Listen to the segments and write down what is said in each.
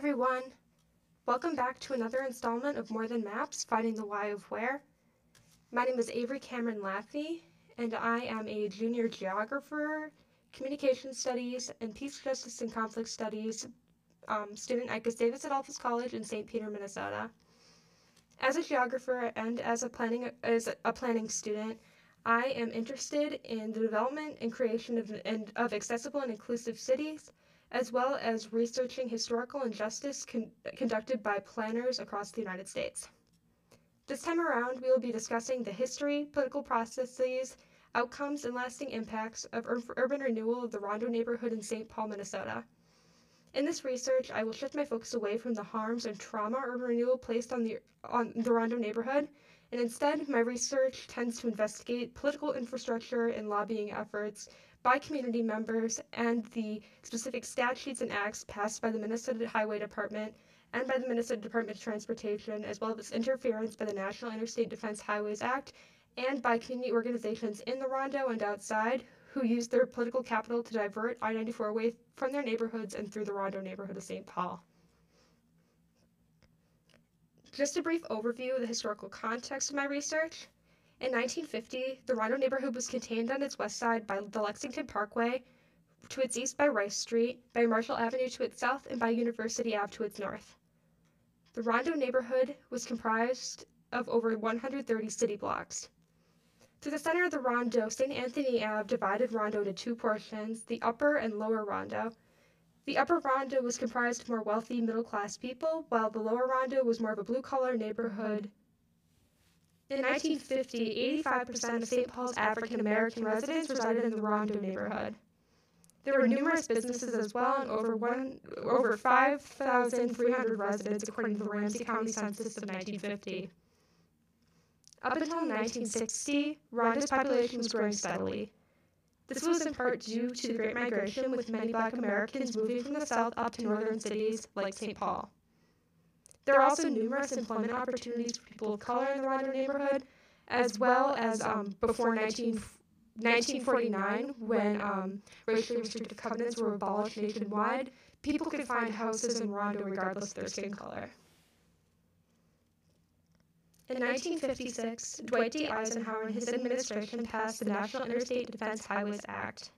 everyone! Welcome back to another installment of More Than Maps, Finding the Why of Where. My name is Avery Cameron Laffey, and I am a junior geographer, communication studies, and peace, justice, and conflict studies um, student at Gustavus Adolphus College in St. Peter, Minnesota. As a geographer and as a planning as a planning student, I am interested in the development and creation of, of accessible and inclusive cities as well as researching historical injustice con- conducted by planners across the United States. This time around, we will be discussing the history, political processes, outcomes, and lasting impacts of ur- urban renewal of the Rondo neighborhood in St. Paul, Minnesota. In this research, I will shift my focus away from the harms and trauma urban renewal placed on the, on the Rondo neighborhood, and instead, my research tends to investigate political infrastructure and lobbying efforts by community members and the specific statutes and acts passed by the Minnesota Highway Department and by the Minnesota Department of Transportation, as well as interference by the National Interstate Defense Highways Act and by community organizations in the Rondo and outside who use their political capital to divert I 94 away from their neighborhoods and through the Rondo neighborhood of St. Paul. Just a brief overview of the historical context of my research. In 1950, the Rondo neighborhood was contained on its west side by the Lexington Parkway, to its east by Rice Street, by Marshall Avenue to its south, and by University Ave to its north. The Rondo neighborhood was comprised of over 130 city blocks. Through the center of the Rondo, St. Anthony Ave divided Rondo into two portions, the upper and lower Rondo. The upper Rondo was comprised of more wealthy middle class people, while the lower Rondo was more of a blue collar neighborhood in 1950, 85% of St. Paul's African American residents resided in the Rondo neighborhood. There were numerous businesses as well, and over over 5,300 residents, according to the Ramsey County Census of 1950. Up until 1960, Rondo's population was growing steadily. This was in part due to the Great Migration, with many black Americans moving from the south up to northern cities like St. Paul. There are also numerous employment opportunities for people of color in the Rondo neighborhood, as well as um, before 19, 1949, when um, racially restrictive covenants were abolished nationwide, people could find houses in Rondo regardless of their skin color. In 1956, Dwight D. Eisenhower and his administration passed the National Interstate Defense Highways Act.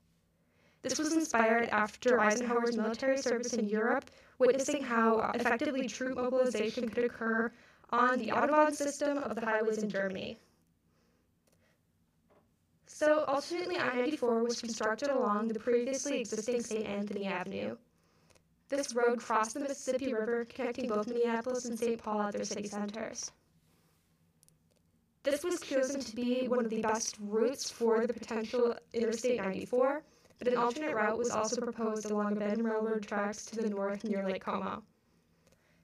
This was inspired after Eisenhower's military service in Europe, witnessing how effectively troop mobilization could occur on the Autobahn system of the highways in Germany. So, ultimately, I 94 was constructed along the previously existing St. Anthony Avenue. This road crossed the Mississippi River, connecting both Minneapolis and St. Paul at their city centers. This was chosen to be one of the best routes for the potential Interstate 94 but an alternate route was also proposed along abandoned railroad tracks to the north near Lake Como.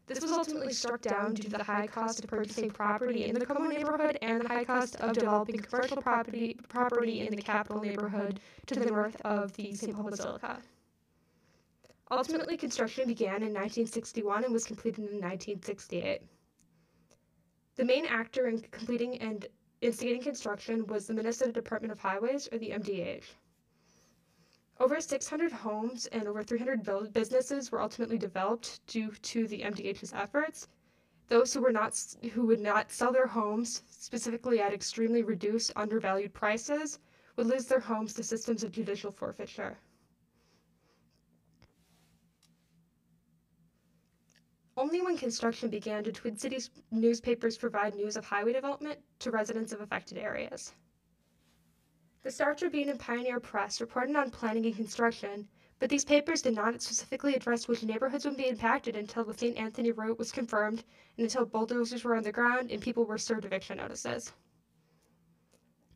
This was ultimately struck down due to the high cost of purchasing property in the Como neighborhood and the high cost of developing commercial property, property in the capital neighborhood to the north of the St. Paul Basilica. Ultimately, construction began in 1961 and was completed in 1968. The main actor in completing and instigating construction was the Minnesota Department of Highways, or the MDH. Over 600 homes and over 300 businesses were ultimately developed due to the MDH's efforts. Those who were not who would not sell their homes, specifically at extremely reduced, undervalued prices, would lose their homes to systems of judicial forfeiture. Only when construction began did Twin Cities newspapers provide news of highway development to residents of affected areas. The Star Tribune and Pioneer Press reported on planning and construction, but these papers did not specifically address which neighborhoods would be impacted until the St. Anthony route was confirmed and until bulldozers were on the ground and people were served eviction notices.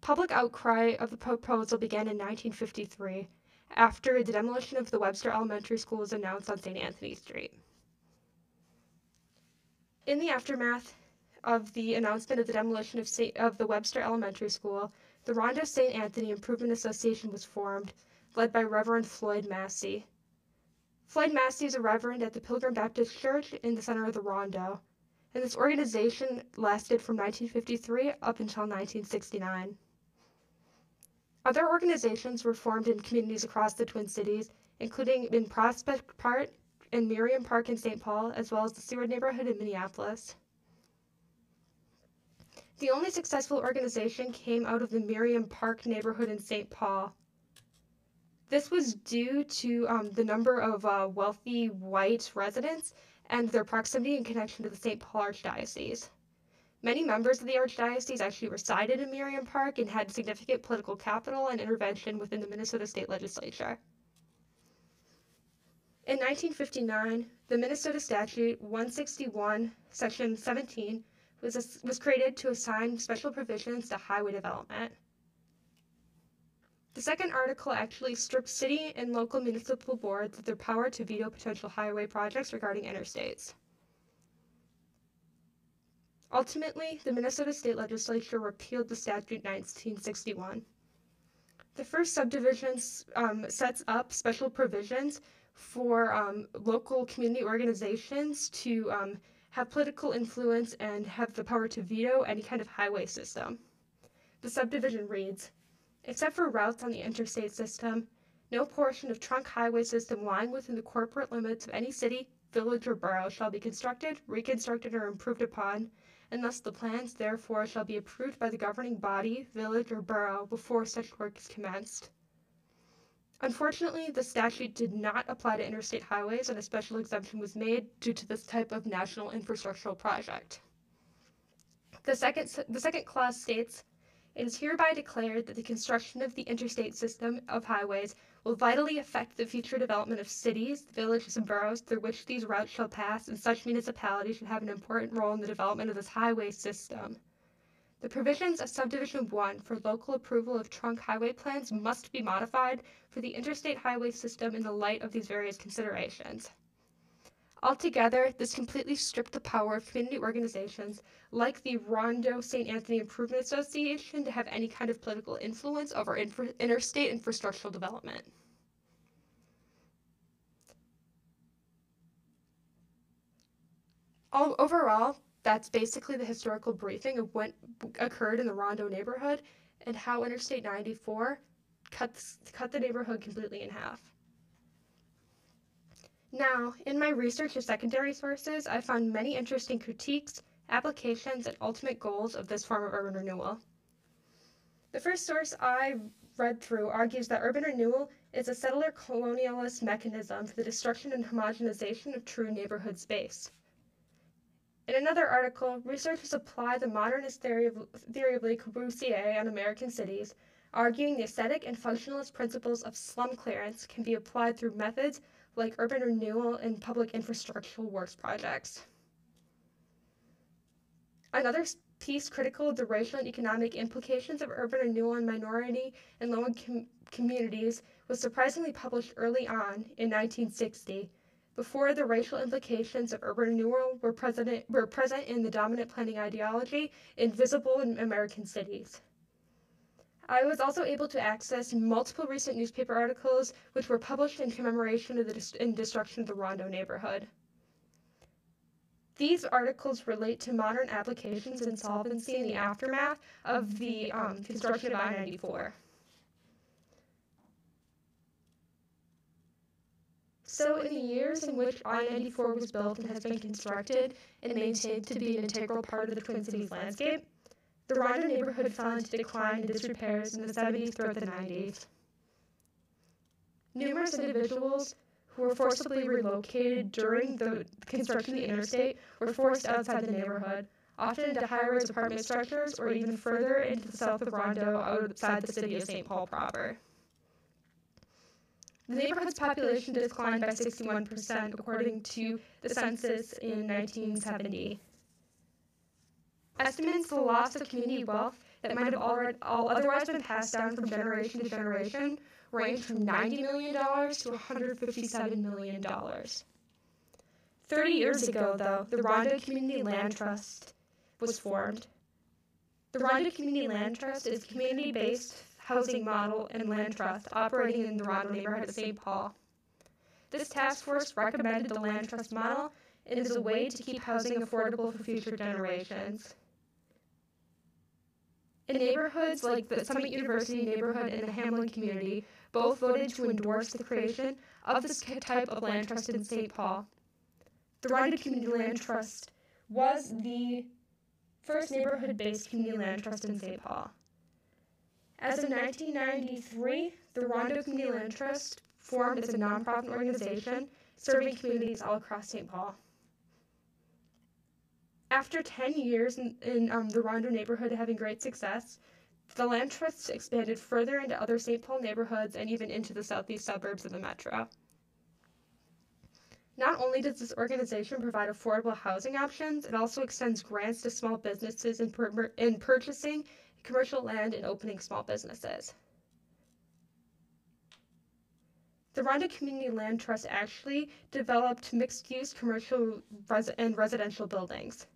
Public outcry of the proposal began in 1953 after the demolition of the Webster Elementary School was announced on St. Anthony Street. In the aftermath of the announcement of the demolition of, of the Webster Elementary School, the Rondo St. Anthony Improvement Association was formed, led by Reverend Floyd Massey. Floyd Massey is a reverend at the Pilgrim Baptist Church in the center of the Rondo, and this organization lasted from 1953 up until 1969. Other organizations were formed in communities across the Twin Cities, including in Prospect Park, and Merriam Park in St. Paul, as well as the Seward neighborhood in Minneapolis. The only successful organization came out of the Merriam Park neighborhood in St. Paul. This was due to um, the number of uh, wealthy white residents and their proximity and connection to the St. Paul Archdiocese. Many members of the Archdiocese actually resided in Merriam Park and had significant political capital and intervention within the Minnesota state legislature. In 1959, the Minnesota Statute 161, Section 17, was, was created to assign special provisions to highway development. The second article actually stripped city and local municipal boards of their power to veto potential highway projects regarding interstates. Ultimately, the Minnesota State Legislature repealed the statute 1961. The first subdivision um, sets up special provisions for um, local community organizations to um, have political influence and have the power to veto any kind of highway system. The subdivision reads Except for routes on the interstate system, no portion of trunk highway system lying within the corporate limits of any city, village, or borough shall be constructed, reconstructed, or improved upon and thus the plans therefore shall be approved by the governing body, village, or borough before such work is commenced. Unfortunately, the statute did not apply to interstate highways, and a special exemption was made due to this type of national infrastructural project. The second, the second clause states it is hereby declared that the construction of the interstate system of highways will vitally affect the future development of cities, villages, and boroughs through which these routes shall pass, and such municipalities should have an important role in the development of this highway system. The provisions of Subdivision 1 for local approval of trunk highway plans must be modified for the interstate highway system in the light of these various considerations. Altogether, this completely stripped the power of community organizations like the Rondo St. Anthony Improvement Association to have any kind of political influence over infra- interstate infrastructural development. All, overall, that's basically the historical briefing of what occurred in the Rondo neighborhood and how Interstate 94 cut, cut the neighborhood completely in half. Now, in my research of secondary sources, I found many interesting critiques, applications, and ultimate goals of this form of urban renewal. The first source I read through argues that urban renewal is a settler colonialist mechanism for the destruction and homogenization of true neighborhood space. In another article, researchers apply the modernist theory of, theory of Le Corbusier on American cities, arguing the aesthetic and functionalist principles of slum clearance can be applied through methods like urban renewal and public infrastructural works projects. Another piece critical of the racial and economic implications of urban renewal in minority and low income communities was surprisingly published early on in 1960, before the racial implications of urban renewal were, present, were present in the dominant planning ideology invisible in American cities. I was also able to access multiple recent newspaper articles which were published in commemoration of the dis- destruction of the Rondo neighborhood. These articles relate to modern applications and solvency in the aftermath of the um, construction of I 94. So, in the years in which I 94 was built and has been constructed and maintained to be an integral part of the Twin Cities landscape, the Rondo neighborhood fell into decline and disrepairs in the 70s through the 90s. Numerous individuals who were forcibly relocated during the construction of the interstate were forced outside the neighborhood, often into high-rise apartment structures or even further into the south of Rondo outside the city of St. Paul proper. The neighborhood's population declined by 61% according to the census in 1970. Estimates the loss of community wealth that might have already, all otherwise been passed down from generation to generation range from $90 million to $157 million. 30 years ago, though, the Rondo Community Land Trust was formed. The Rondo Community Land Trust is community based housing model and land trust operating in the Rondo neighborhood of St. Paul. This task force recommended the land trust model and is a way to keep housing affordable for future generations. In neighborhoods like the Summit University neighborhood and the Hamline community, both voted to endorse the creation of this type of land trust in St. Paul. The Rondo Community Land Trust was the first neighborhood based community land trust in St. Paul. As of 1993, the Rondo Community Land Trust formed as a nonprofit organization serving communities all across St. Paul. After 10 years in, in um, the Rondo neighborhood having great success, the land trust expanded further into other St. Paul neighborhoods and even into the southeast suburbs of the metro. Not only does this organization provide affordable housing options, it also extends grants to small businesses in, in purchasing commercial land and opening small businesses. The Rondo Community Land Trust actually developed mixed use commercial res- and residential buildings.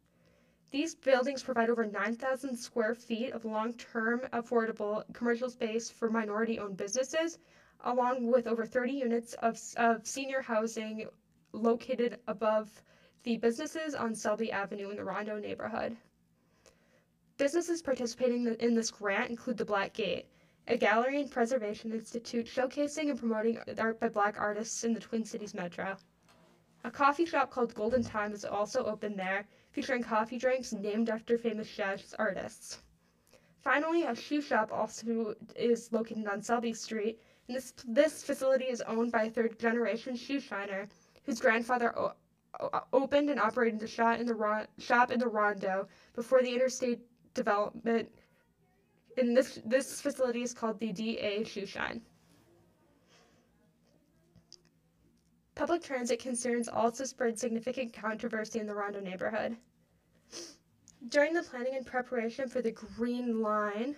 These buildings provide over 9,000 square feet of long term affordable commercial space for minority owned businesses, along with over 30 units of, of senior housing located above the businesses on Selby Avenue in the Rondo neighborhood. Businesses participating in this grant include the Black Gate, a gallery and preservation institute showcasing and promoting art by black artists in the Twin Cities metro. A coffee shop called Golden Thyme is also open there, featuring coffee drinks named after famous jazz artists. Finally, a shoe shop also is located on Selby Street, and this, this facility is owned by a third generation shoe shiner whose grandfather opened and operated the shop in the Rondo before the interstate development. And this this facility is called the DA Shoe Shine. Public transit concerns also spurred significant controversy in the Rondo neighborhood. During the planning and preparation for the Green Line,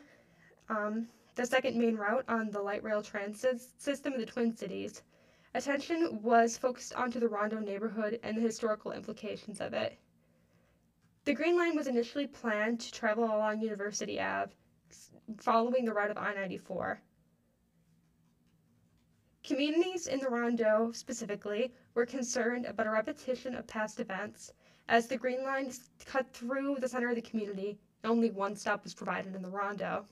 um, the second main route on the light rail transit system of the Twin Cities, Attention was focused onto the Rondo neighborhood and the historical implications of it. The Green Line was initially planned to travel along University Ave, following the route of I 94. Communities in the Rondo, specifically, were concerned about a repetition of past events, as the Green Line cut through the center of the community, only one stop was provided in the Rondo.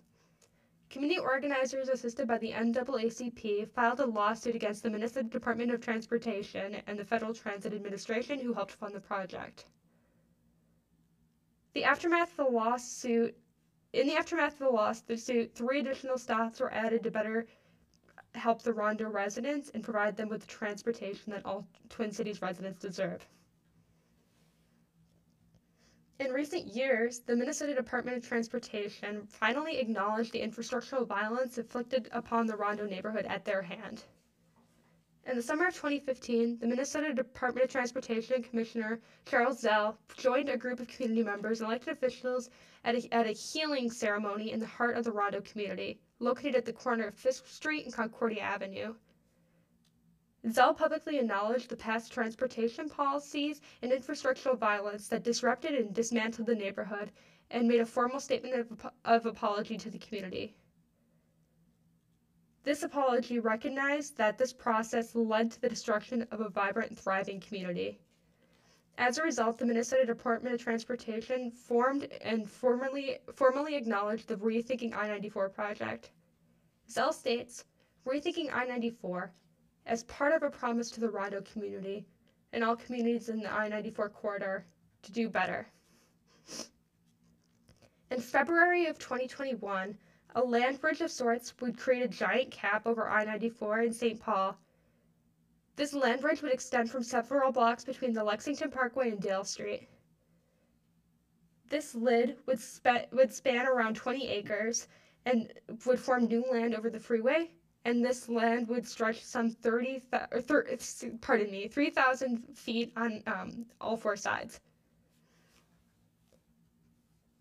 Community organizers assisted by the NAACP filed a lawsuit against the Minnesota Department of Transportation and the Federal Transit Administration who helped fund the project. The aftermath of the lawsuit in the aftermath of the lawsuit, three additional stops were added to better help the Rondo residents and provide them with the transportation that all Twin Cities residents deserve. In recent years, the Minnesota Department of Transportation finally acknowledged the infrastructural violence inflicted upon the Rondo neighborhood at their hand. In the summer of 2015, the Minnesota Department of Transportation Commissioner Charles Zelle joined a group of community members and elected officials at a, at a healing ceremony in the heart of the Rondo community, located at the corner of Fisk Street and Concordia Avenue. Zelle publicly acknowledged the past transportation policies and infrastructural violence that disrupted and dismantled the neighborhood and made a formal statement of, of apology to the community. This apology recognized that this process led to the destruction of a vibrant and thriving community. As a result, the Minnesota Department of Transportation formed and formally, formally acknowledged the Rethinking I 94 project. Zelle states Rethinking I 94 as part of a promise to the Rondo community and all communities in the I 94 corridor to do better. In February of 2021, a land bridge of sorts would create a giant cap over I 94 in St. Paul. This land bridge would extend from several blocks between the Lexington Parkway and Dale Street. This lid would, spe- would span around 20 acres and would form new land over the freeway and this land would stretch some 30, or 30 pardon me, 3,000 feet on um, all four sides.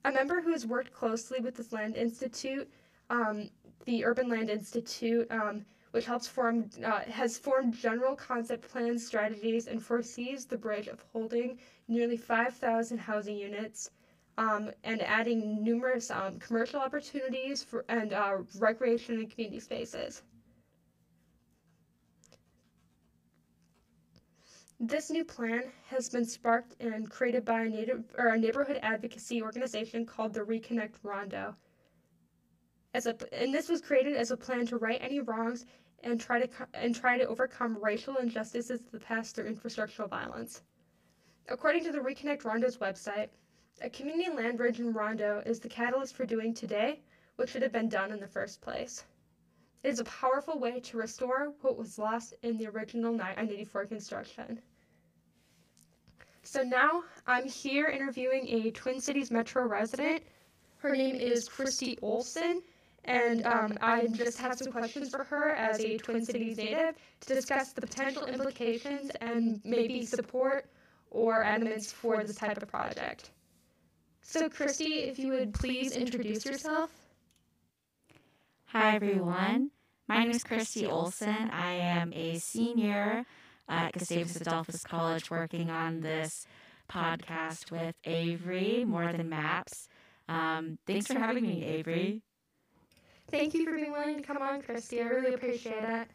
A member who has worked closely with this land institute, um, the Urban Land Institute, um, which helps form, uh, has formed general concept plans, strategies, and foresees the bridge of holding nearly 5,000 housing units um, and adding numerous um, commercial opportunities for, and uh, recreation and community spaces. This new plan has been sparked and created by a, native, or a neighborhood advocacy organization called the Reconnect Rondo. As a and this was created as a plan to right any wrongs and try to and try to overcome racial injustices of the past through infrastructural violence. According to the Reconnect Rondo's website, a community land bridge in Rondo is the catalyst for doing today what should have been done in the first place. It is a powerful way to restore what was lost in the original I-94 construction. So now I'm here interviewing a Twin Cities Metro resident. Her name is Christy Olson, and um, I just have some questions for her as a Twin Cities native to discuss the potential implications and maybe support or elements for this type of project. So, Christy, if you would please introduce yourself. Hi, everyone. My name is Christy Olson. I am a senior at Gustavus Adolphus College working on this podcast with Avery, More Than Maps. Um, thanks for having me, Avery. Thank you for being willing to come on, Christy. I really appreciate it.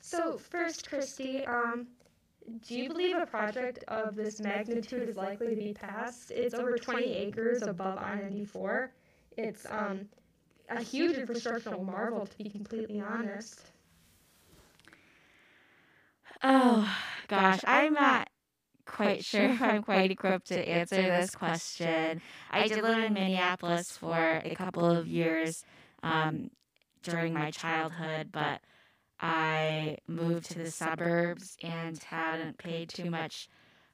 So, first, Christy, um, do you believe a project of this magnitude is likely to be passed? It's over 20 acres above I 94 it's um, a huge infrastructural marvel, to be completely honest. Oh, gosh, I'm not quite sure if I'm quite equipped to answer this question. I did live in Minneapolis for a couple of years um, during my childhood, but I moved to the suburbs and hadn't paid too much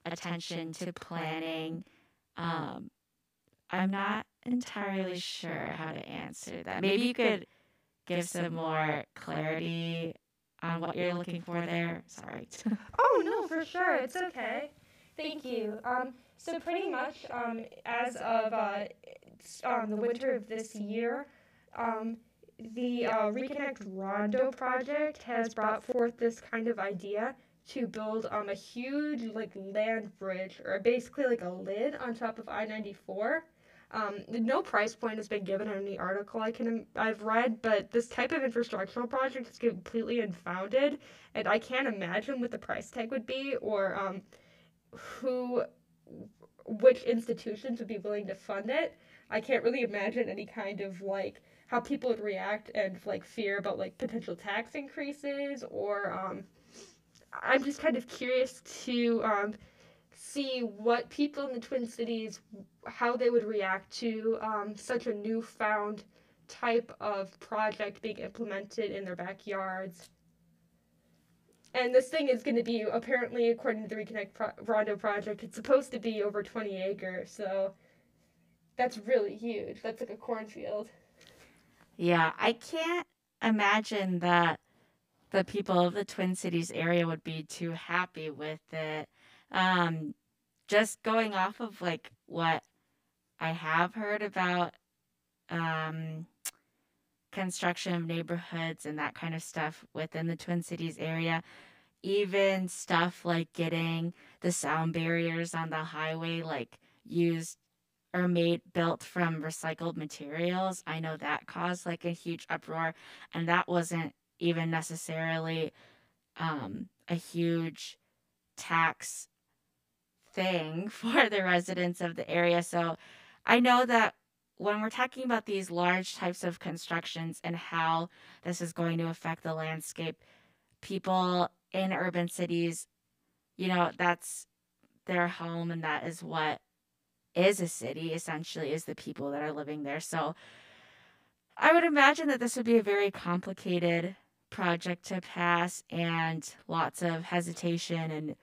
attention to planning. Um, I'm not entirely sure how to answer that. Maybe you could give some more clarity on what you're looking for there. Sorry. oh no, for sure. It's okay. Thank you. Um, so pretty much, um, as of uh, um, the winter of this year, um, the uh, Reconnect Rondo project has brought forth this kind of idea to build um, a huge like land bridge or basically like a lid on top of I-94 um, no price point has been given in any article I can I've read, but this type of infrastructural project is completely unfounded, and I can't imagine what the price tag would be or um, who, which institutions would be willing to fund it. I can't really imagine any kind of like how people would react and like fear about like potential tax increases or um, I'm just kind of curious to um, see what people in the Twin Cities, how they would react to um, such a newfound type of project being implemented in their backyards. And this thing is going to be, apparently, according to the Reconnect Pro- Rondo project, it's supposed to be over 20 acres. So that's really huge. That's like a cornfield. Yeah, I can't imagine that the people of the Twin Cities area would be too happy with it. Um, just going off of like what I have heard about um, construction of neighborhoods and that kind of stuff within the Twin Cities area, even stuff like getting the sound barriers on the highway like used or made built from recycled materials. I know that caused like a huge uproar and that wasn't even necessarily um, a huge tax thing for the residents of the area. So I know that when we're talking about these large types of constructions and how this is going to affect the landscape, people in urban cities, you know, that's their home and that is what is a city essentially is the people that are living there. So I would imagine that this would be a very complicated project to pass and lots of hesitation and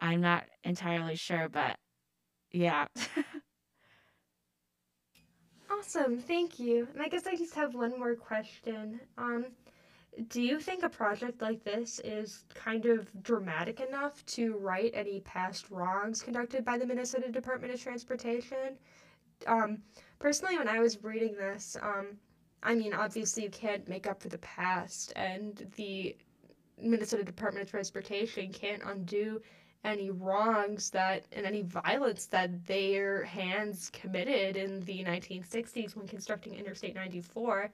I'm not entirely sure, but yeah. awesome, thank you. And I guess I just have one more question. Um, do you think a project like this is kind of dramatic enough to right any past wrongs conducted by the Minnesota Department of Transportation? Um, personally, when I was reading this, um, I mean, obviously you can't make up for the past, and the Minnesota Department of Transportation can't undo any wrongs that and any violence that their hands committed in the 1960s when constructing Interstate 94.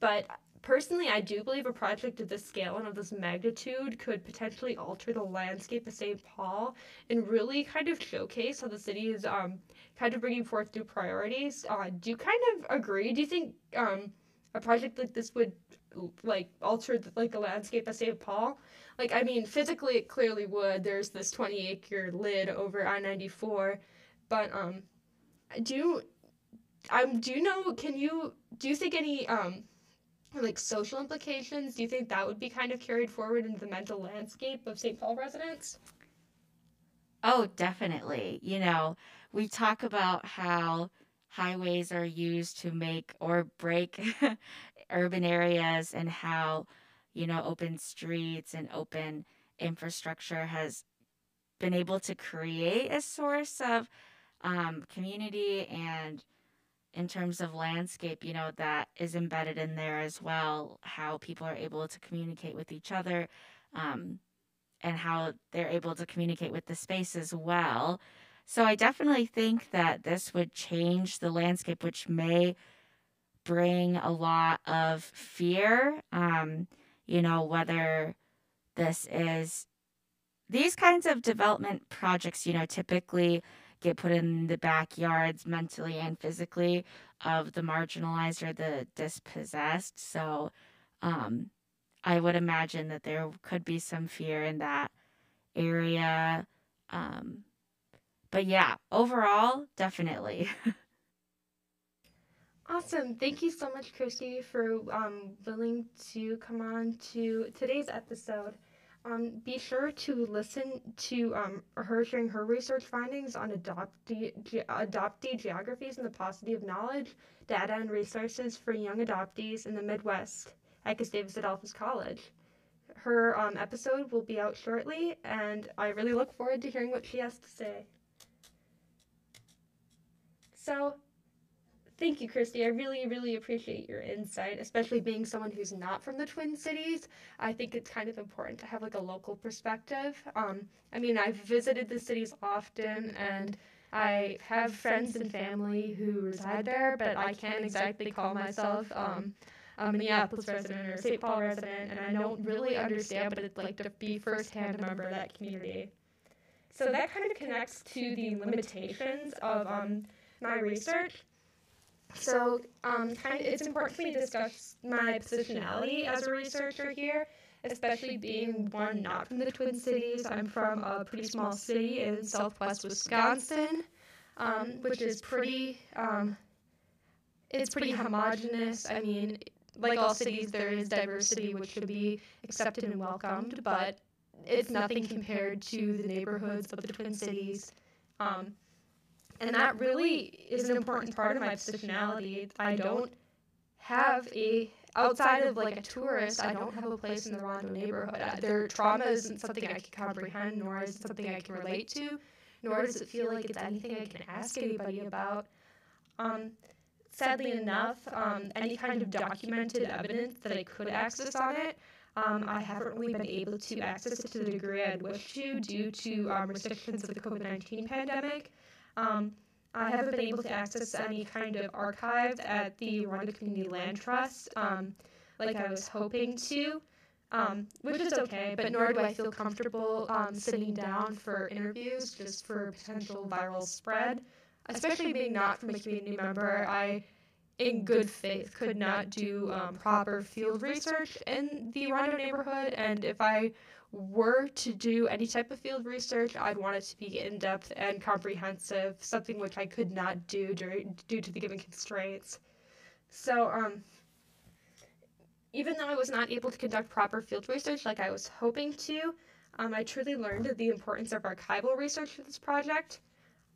But personally, I do believe a project of this scale and of this magnitude could potentially alter the landscape of St. Paul and really kind of showcase how the city is um, kind of bringing forth new priorities. Uh, do you kind of agree? Do you think um, a project like this would like alter the, like the landscape of St. Paul? Like, I mean, physically it clearly would. There's this 20 acre lid over I 94, but um, do you, um, do you know? Can you do you think any um, like social implications? Do you think that would be kind of carried forward into the mental landscape of St. Paul residents? Oh, definitely. You know, we talk about how highways are used to make or break urban areas and how, you know, open streets and open infrastructure has been able to create a source of um, community and in terms of landscape, you know, that is embedded in there as well, how people are able to communicate with each other um, and how they're able to communicate with the space as well. So I definitely think that this would change the landscape, which may bring a lot of fear. Um, you know, whether this is these kinds of development projects, you know, typically get put in the backyards mentally and physically of the marginalized or the dispossessed. So um, I would imagine that there could be some fear in that area. Um, but yeah, overall, definitely. awesome. Thank you so much, Christy, for um, willing to come on to today's episode. Um, be sure to listen to um, her sharing her research findings on adoptee, ge- adoptee geographies and the paucity of knowledge, data, and resources for young adoptees in the Midwest at Gustavus Adolphus College. Her um, episode will be out shortly, and I really look forward to hearing what she has to say. So, Thank you, Christy. I really, really appreciate your insight, especially being someone who's not from the Twin Cities. I think it's kind of important to have like a local perspective. Um, I mean, I've visited the cities often and I have friends and family who reside there, but I can't exactly call myself um, a Minneapolis resident or St. Paul resident, and I don't really understand but it's like to be firsthand a member of that community. So that kind of connects to the limitations of um, my research. So, um, kind of, it's important for me to discuss my positionality as a researcher here, especially being one not from the Twin Cities. I'm from a pretty small city in southwest Wisconsin, um, which is pretty, um, it's pretty homogenous. I mean, like all cities, there is diversity which should be accepted and welcomed, but it's nothing compared to the neighborhoods of the Twin Cities. Um, and that really is an important part of my positionality. I don't have a outside of like a tourist, I don't have a place in the Rondo neighborhood. Their trauma isn't something I can comprehend, nor is it something I can relate to, nor does it feel like it's anything I can ask anybody about. Um, sadly enough, um, any kind of documented evidence that I could access on it, um, I haven't really been able to access it to the degree I'd wish to due to um, restrictions of the COVID 19 pandemic. Um, I haven't been able to access any kind of archives at the Rondo Community Land Trust um, like I was hoping to, um, which is okay, but nor do I feel comfortable um, sitting down for interviews just for potential viral spread. Especially being not from a community member, I, in good faith, could not do um, proper field research in the Rondo neighborhood, and if I were to do any type of field research, I'd want it to be in depth and comprehensive, something which I could not do during, due to the given constraints. So, um, even though I was not able to conduct proper field research like I was hoping to, um, I truly learned the importance of archival research for this project.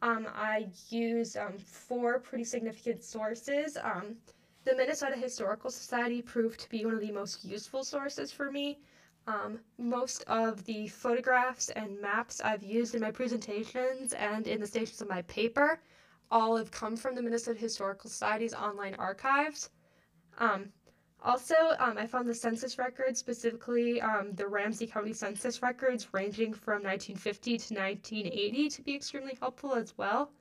Um, I used um, four pretty significant sources. Um, the Minnesota Historical Society proved to be one of the most useful sources for me. Um, most of the photographs and maps I've used in my presentations and in the stations of my paper all have come from the Minnesota Historical Society's online archives. Um, also, um, I found the census records, specifically um, the Ramsey County census records ranging from 1950 to 1980, to be extremely helpful as well.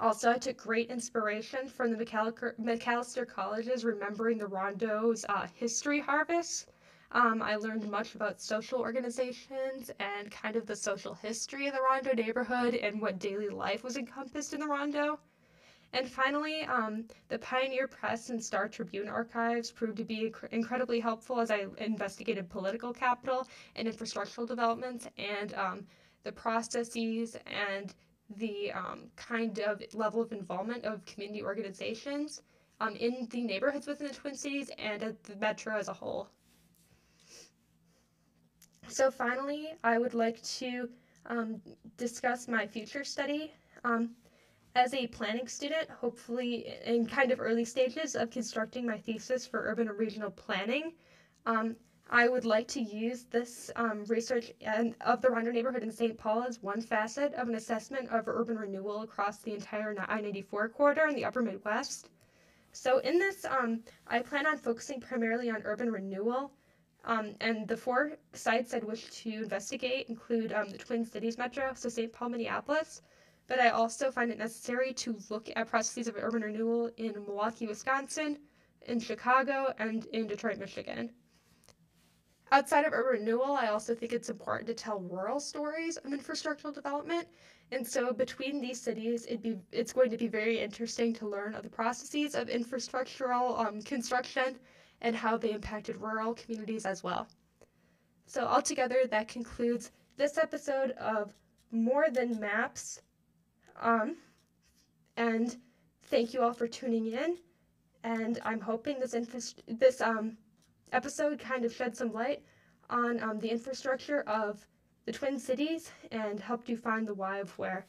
Also, I took great inspiration from the Macalester College's Remembering the Rondo's uh, History Harvest. Um, I learned much about social organizations and kind of the social history of the Rondo neighborhood and what daily life was encompassed in the Rondo. And finally, um, the Pioneer Press and Star Tribune archives proved to be inc- incredibly helpful as I investigated political capital and infrastructural developments and um, the processes and the um, kind of level of involvement of community organizations um, in the neighborhoods within the Twin Cities and at the metro as a whole. So, finally, I would like to um, discuss my future study. Um, as a planning student, hopefully in kind of early stages of constructing my thesis for urban and regional planning, um, I would like to use this um, research and of the Rondo neighborhood in St. Paul as one facet of an assessment of urban renewal across the entire I-94 corridor in the upper Midwest. So in this, um, I plan on focusing primarily on urban renewal, um, and the four sites I'd wish to investigate include um, the Twin Cities Metro, so St. Paul, Minneapolis, but I also find it necessary to look at processes of urban renewal in Milwaukee, Wisconsin, in Chicago, and in Detroit, Michigan. Outside of urban renewal, I also think it's important to tell rural stories of infrastructural development. And so between these cities, it'd be, it's going to be very interesting to learn of the processes of infrastructural um, construction and how they impacted rural communities as well. So altogether, that concludes this episode of More Than Maps. Um, and thank you all for tuning in. And I'm hoping this, infra- this um, episode kind of shed some light on um, the infrastructure of the Twin Cities and helped you find the why of where.